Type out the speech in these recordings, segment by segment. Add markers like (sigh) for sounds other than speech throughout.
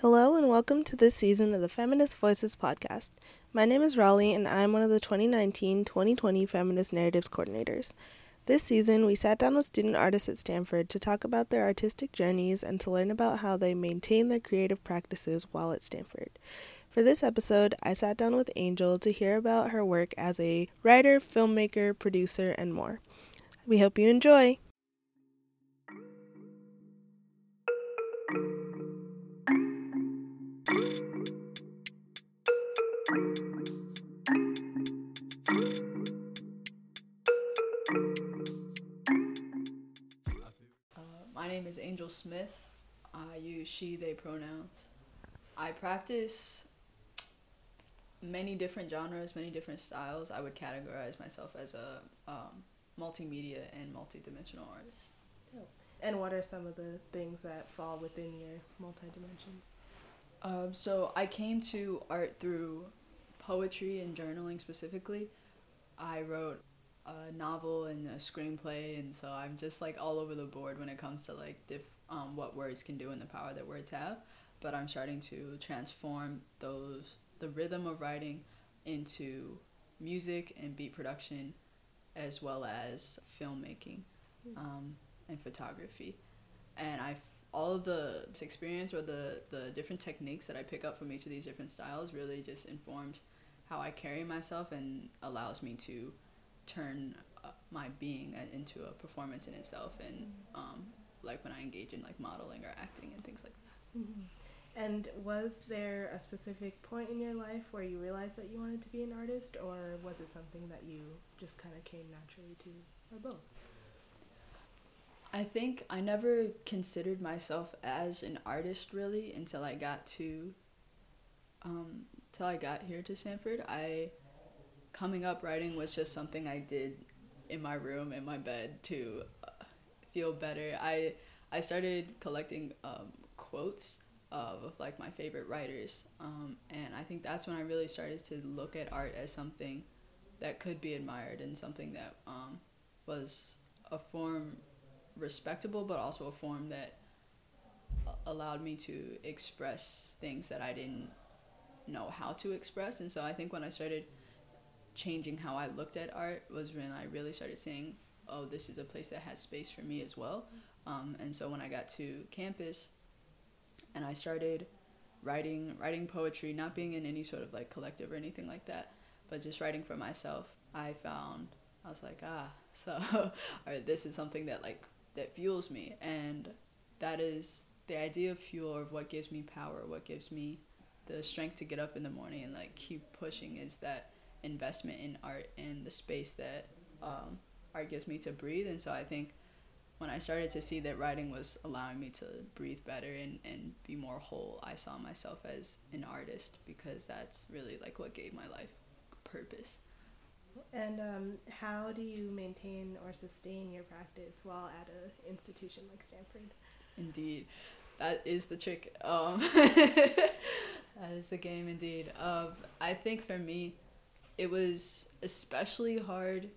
Hello and welcome to this season of the Feminist Voices podcast. My name is Raleigh and I'm one of the 2019 2020 Feminist Narratives coordinators. This season, we sat down with student artists at Stanford to talk about their artistic journeys and to learn about how they maintain their creative practices while at Stanford. For this episode, I sat down with Angel to hear about her work as a writer, filmmaker, producer, and more. We hope you enjoy! Uh, my name is Angel Smith. I use she, they pronouns. I practice many different genres, many different styles. I would categorize myself as a um, multimedia and multidimensional artist. And what are some of the things that fall within your multi dimensions? Um, so I came to art through poetry and journaling specifically. I wrote a novel and a screenplay, and so I'm just like all over the board when it comes to like diff- um, what words can do and the power that words have. But I'm starting to transform those the rhythm of writing into music and beat production, as well as filmmaking um, and photography. And I all of the experience or the the different techniques that I pick up from each of these different styles really just informs how I carry myself and allows me to turn uh, my being into a performance in itself and um, like when I engage in like modeling or acting and things like that. Mm-hmm. And was there a specific point in your life where you realized that you wanted to be an artist, or was it something that you just kind of came naturally to, or both? I think I never considered myself as an artist really until I got to um till I got here to Stanford. I coming up writing was just something I did in my room in my bed to uh, feel better. I I started collecting um, quotes of, like my favorite writers, um, and I think that's when I really started to look at art as something that could be admired and something that um, was a form respectable, but also a form that a- allowed me to express things that I didn't know how to express. And so I think when I started changing how I looked at art was when I really started saying, oh, this is a place that has space for me as well. Um, and so when I got to campus and I started writing writing poetry, not being in any sort of like collective or anything like that, but just writing for myself, I found I was like, ah, (laughs) so or this is something that like that fuels me and that is the idea of fuel of what gives me power, what gives me the strength to get up in the morning and like keep pushing is that investment in art and the space that um, art gives me to breathe. And so I think when I started to see that writing was allowing me to breathe better and, and be more whole, I saw myself as an artist because that's really like what gave my life purpose. And um, how do you maintain or sustain your practice while at an institution like Stanford? Indeed, that is the trick. Um, (laughs) that is the game, indeed. Um, I think for me, it was especially hard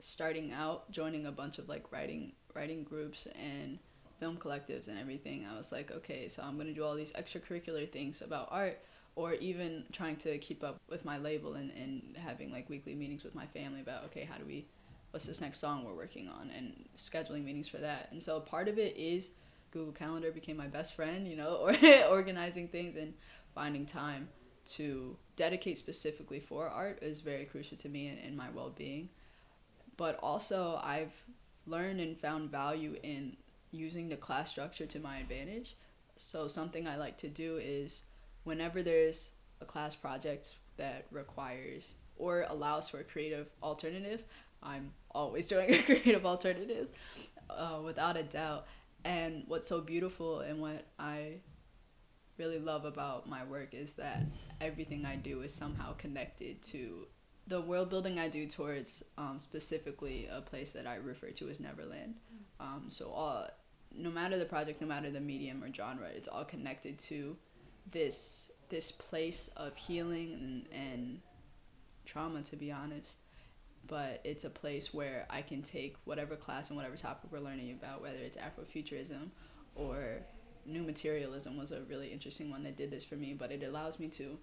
starting out, joining a bunch of like writing writing groups and film collectives and everything. I was like, okay, so I'm gonna do all these extracurricular things about art, or even trying to keep up with my label and, and having like weekly meetings with my family about okay, how do we what's this next song we're working on and scheduling meetings for that. And so part of it is Google Calendar became my best friend, you know, (laughs) or organizing things and finding time to dedicate specifically for art is very crucial to me and, and my well-being. But also I've learned and found value in using the class structure to my advantage. So something I like to do is whenever there's a class project that requires or allows for creative alternatives, I'm always (laughs) doing a creative alternative, uh, without a doubt. And what's so beautiful and what I really love about my work is that everything I do is somehow connected to the world building I do towards um, specifically a place that I refer to as Neverland. Um, so all, no matter the project, no matter the medium or genre, it's all connected to this this place of healing and, and trauma to be honest but it's a place where I can take whatever class and whatever topic we're learning about, whether it's Afrofuturism or new materialism was a really interesting one that did this for me, but it allows me to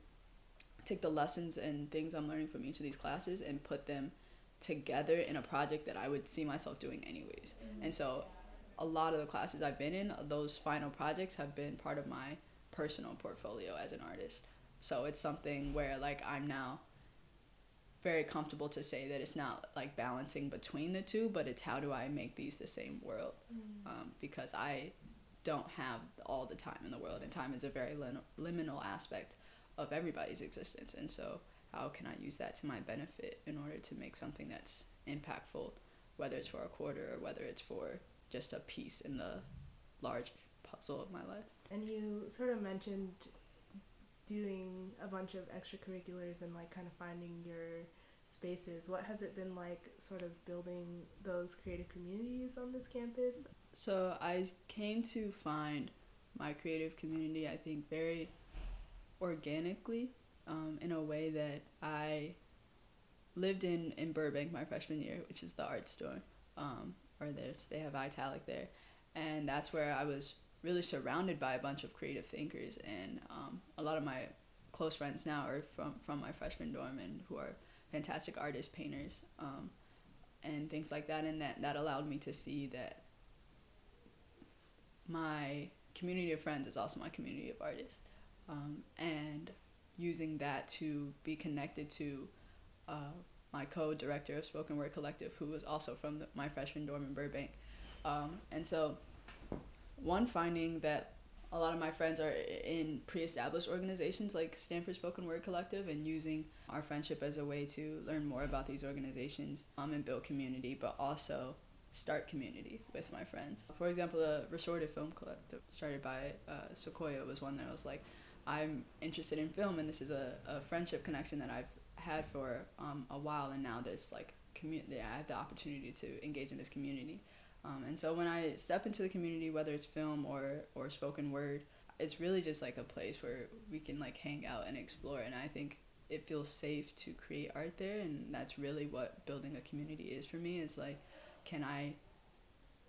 take the lessons and things I'm learning from each of these classes and put them together in a project that I would see myself doing anyways. Mm-hmm. And so a lot of the classes I've been in, those final projects have been part of my personal portfolio as an artist. So it's something where like I'm now very comfortable to say that it's not like balancing between the two, but it's how do I make these the same world? Mm. Um, because I don't have all the time in the world, and time is a very lim- liminal aspect of everybody's existence. And so, how can I use that to my benefit in order to make something that's impactful, whether it's for a quarter or whether it's for just a piece in the large puzzle of my life? And you sort of mentioned doing a bunch of extracurriculars and like kind of finding your spaces. What has it been like sort of building those creative communities on this campus? So I came to find my creative community, I think, very organically um, in a way that I lived in, in Burbank my freshman year, which is the art store, um, or there's, they have Italic there. And that's where I was really surrounded by a bunch of creative thinkers. And um, a lot of my close friends now are from, from my freshman dorm and who are fantastic artists, painters, um, and things like that. And that, that allowed me to see that my community of friends is also my community of artists. Um, and using that to be connected to uh, my co-director of Spoken Word Collective, who was also from the, my freshman dorm in Burbank. Um, and so one finding that a lot of my friends are in pre-established organizations like Stanford Spoken Word Collective and using our friendship as a way to learn more about these organizations um, and build community, but also start community with my friends. For example, the Restorative Film Collective started by uh, Sequoia was one that was like, I'm interested in film and this is a, a friendship connection that I've had for um, a while and now there's like community, I have the opportunity to engage in this community. Um, and so when I step into the community, whether it's film or, or spoken word, it's really just like a place where we can like hang out and explore. And I think it feels safe to create art there. And that's really what building a community is for me is like, can I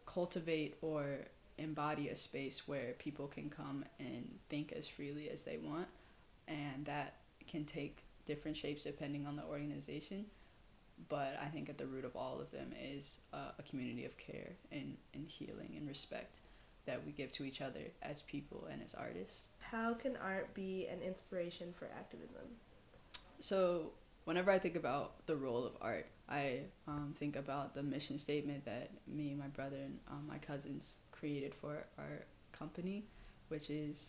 cultivate or embody a space where people can come and think as freely as they want. And that can take different shapes depending on the organization but I think at the root of all of them is uh, a community of care and, and healing and respect that we give to each other as people and as artists. How can art be an inspiration for activism? So, whenever I think about the role of art, I um, think about the mission statement that me, my brother, and um, my cousins created for our company, which is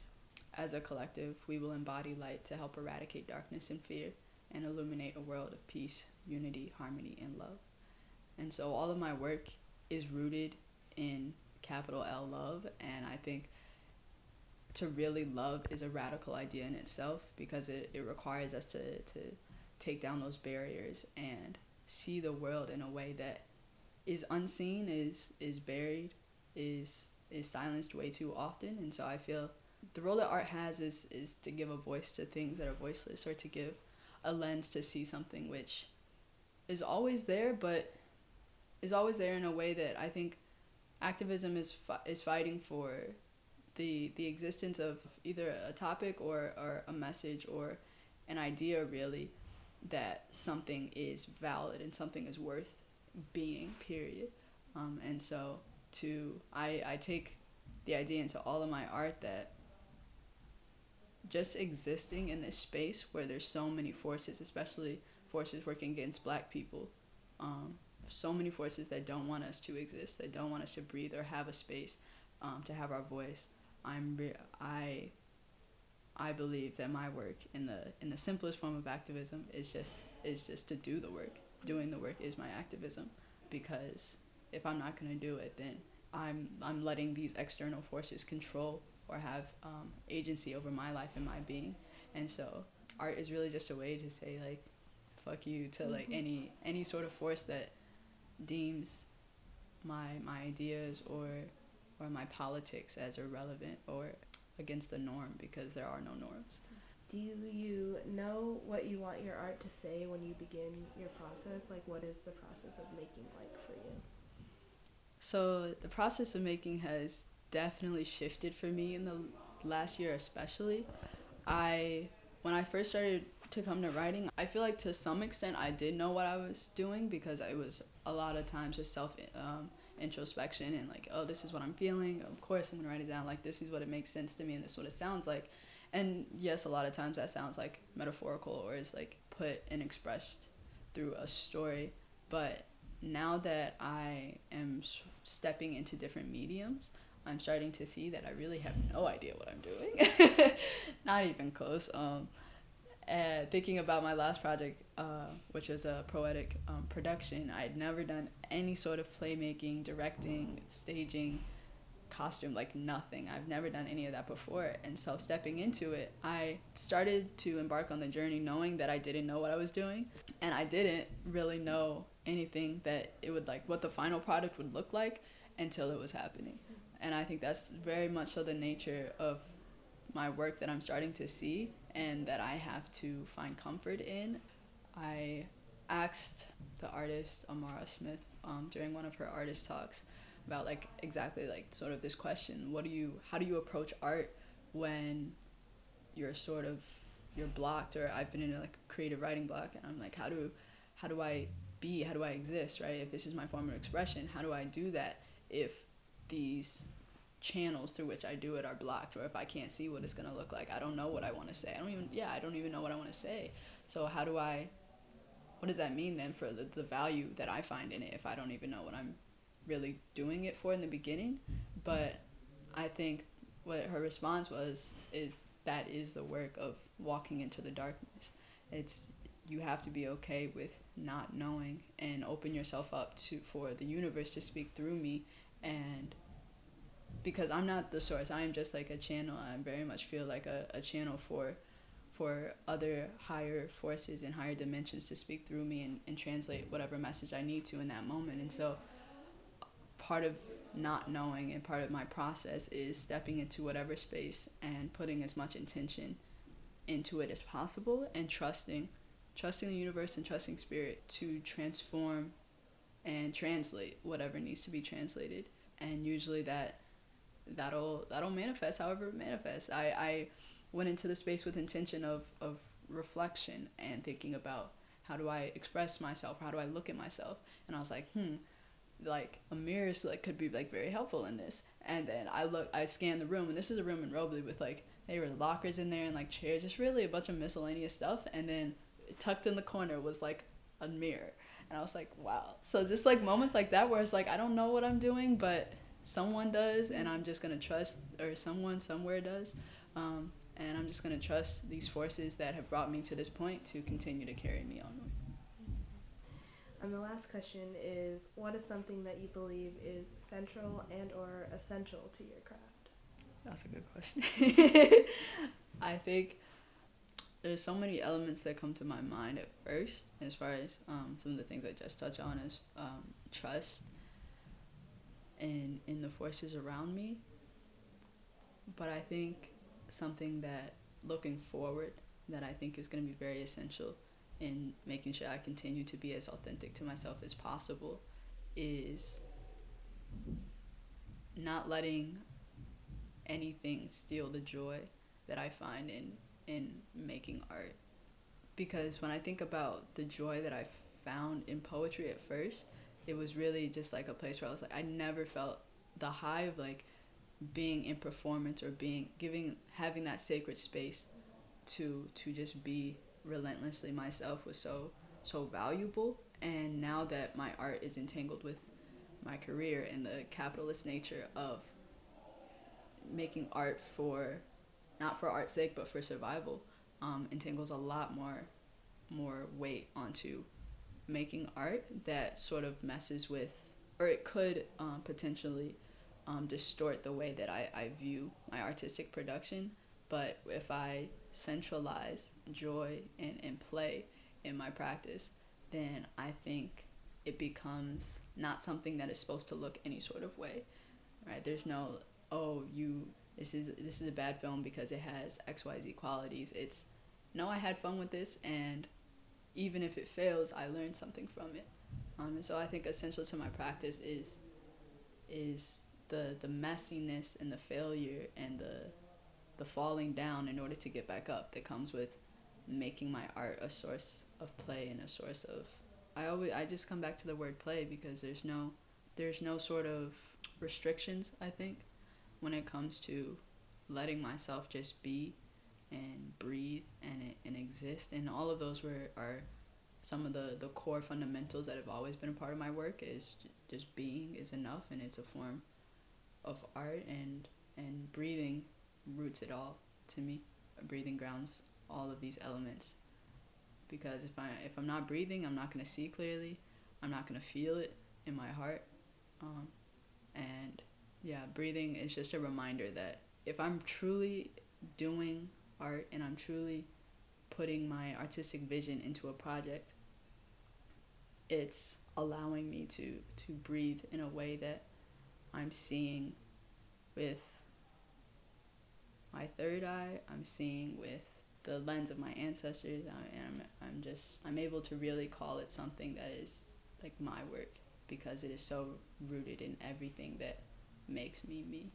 as a collective, we will embody light to help eradicate darkness and fear and illuminate a world of peace, unity, harmony, and love. And so all of my work is rooted in capital L love, and I think to really love is a radical idea in itself because it, it requires us to, to take down those barriers and see the world in a way that is unseen, is is buried, is is silenced way too often. And so I feel the role that art has is is to give a voice to things that are voiceless or to give a lens to see something which is always there, but is always there in a way that I think activism is fi- is fighting for the the existence of either a topic or, or a message or an idea really that something is valid and something is worth being period um, and so to I, I take the idea into all of my art that just existing in this space where there's so many forces, especially forces working against black people, um, so many forces that don't want us to exist, that don't want us to breathe or have a space um, to have our voice. I'm re- I I believe that my work in the in the simplest form of activism is just is just to do the work. Doing the work is my activism because if I'm not going to do it, then I'm I'm letting these external forces control or have um, agency over my life and my being. And so art is really just a way to say like fuck you to mm-hmm. like any any sort of force that deems my my ideas or or my politics as irrelevant or against the norm because there are no norms. do you know what you want your art to say when you begin your process? Like, what is the process of making like for you? So the process of making has definitely shifted for me in the last year, especially. I when I first started to come to writing, I feel like to some extent I did know what I was doing because it was a lot of times just self um, introspection and like, oh, this is what I'm feeling. Of course, I'm gonna write it down. Like, this is what it makes sense to me, and this is what it sounds like. And yes, a lot of times that sounds like metaphorical or is like put and expressed through a story. But now that I am stepping into different mediums, I'm starting to see that I really have no idea what I'm doing. (laughs) Not even close. Um, thinking about my last project, uh, which was a poetic um, production, I had never done any sort of playmaking, directing, staging, costume, like nothing. I've never done any of that before. And so stepping into it, I started to embark on the journey knowing that I didn't know what I was doing. And I didn't really know anything that it would like, what the final product would look like until it was happening. And I think that's very much so the nature of my work that I'm starting to see and that I have to find comfort in. I asked the artist Amara Smith um, during one of her artist talks about like exactly like sort of this question: What do you? How do you approach art when you're sort of you're blocked? Or I've been in a like creative writing block, and I'm like, how do how do I be? How do I exist? Right? If this is my form of expression, how do I do that? If these channels through which I do it are blocked or if I can't see what it's going to look like. I don't know what I want to say. I don't even yeah, I don't even know what I want to say. So how do I what does that mean then for the, the value that I find in it if I don't even know what I'm really doing it for in the beginning? But I think what her response was is that is the work of walking into the darkness. It's you have to be okay with not knowing and open yourself up to for the universe to speak through me and because I'm not the source. I am just like a channel. I very much feel like a, a channel for for other higher forces and higher dimensions to speak through me and, and translate whatever message I need to in that moment. And so part of not knowing and part of my process is stepping into whatever space and putting as much intention into it as possible and trusting trusting the universe and trusting spirit to transform and translate whatever needs to be translated and usually that that'll that'll manifest however it manifests. I, I went into the space with intention of, of reflection and thinking about how do I express myself, how do I look at myself, and I was like, hmm, like a mirror like could be like very helpful in this. And then I look, I scanned the room, and this is a room in Roble with like there were lockers in there and like chairs, just really a bunch of miscellaneous stuff. And then tucked in the corner was like a mirror, and I was like, wow. So just like moments like that where it's like I don't know what I'm doing, but someone does, and I'm just gonna trust, or someone somewhere does. Um, and I'm just gonna trust these forces that have brought me to this point to continue to carry me onward. And the last question is, what is something that you believe is central and or essential to your craft? That's a good question. (laughs) (laughs) I think there's so many elements that come to my mind at first, as far as um, some of the things I just touched on is um, trust, and in the forces around me. But I think something that looking forward that I think is going to be very essential in making sure I continue to be as authentic to myself as possible is not letting anything steal the joy that I find in in making art. Because when I think about the joy that I found in poetry at first it was really just like a place where I was like I never felt the high of like being in performance or being giving having that sacred space to to just be relentlessly myself was so so valuable. And now that my art is entangled with my career and the capitalist nature of making art for not for art's sake but for survival um, entangles a lot more more weight onto making art that sort of messes with, or it could um, potentially um, distort the way that I, I view my artistic production. But if I centralize joy and, and play in my practice, then I think it becomes not something that is supposed to look any sort of way. Right? There's no, oh, you this is this is a bad film because it has XYZ qualities. It's no, I had fun with this, and even if it fails, I learned something from it. Um, and so I think essential to my practice is is the the messiness and the failure and the the falling down in order to get back up that comes with making my art a source of play and a source of I always I just come back to the word play because there's no there's no sort of restrictions I think when it comes to letting myself just be and breathe and and exist. And all of those were are some of the the core fundamentals that have always been a part of my work is just being is enough and it's a form of art and and breathing roots it all to me breathing grounds all of these elements. Because if I if I'm not breathing I'm not to see clearly. I'm not to feel it in my heart. Um, and yeah breathing is just a reminder that if I'm truly doing art and I'm truly putting my artistic vision into a project, it's allowing me to to breathe in a way that I'm seeing with my third eye. I'm seeing with the lens of my ancestors, and I'm, I'm just I'm able to really call it something that is like my work because it is so rooted in everything that makes me me.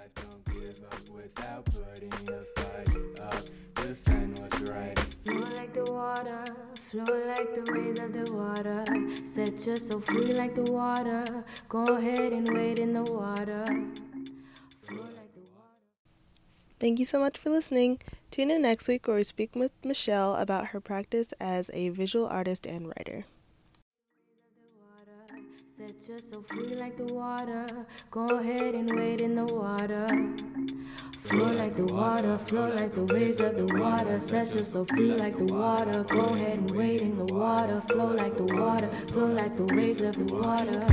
life. Don't give up without putting the fight up. Defend what's right. Flow like the water, flow like the waves of the water. Set yourself free like the water. Go ahead and wade in the water. Thank you so much for listening. Tune in next week where we speak with Michelle about her practice as a visual artist and writer. Set so free like the water. Go ahead and wade in the water. Flow like the water, flow like the waves of the water. Set yourself free like the water. Go ahead and wade in the water. Flow like the water, flow like the waves of the water.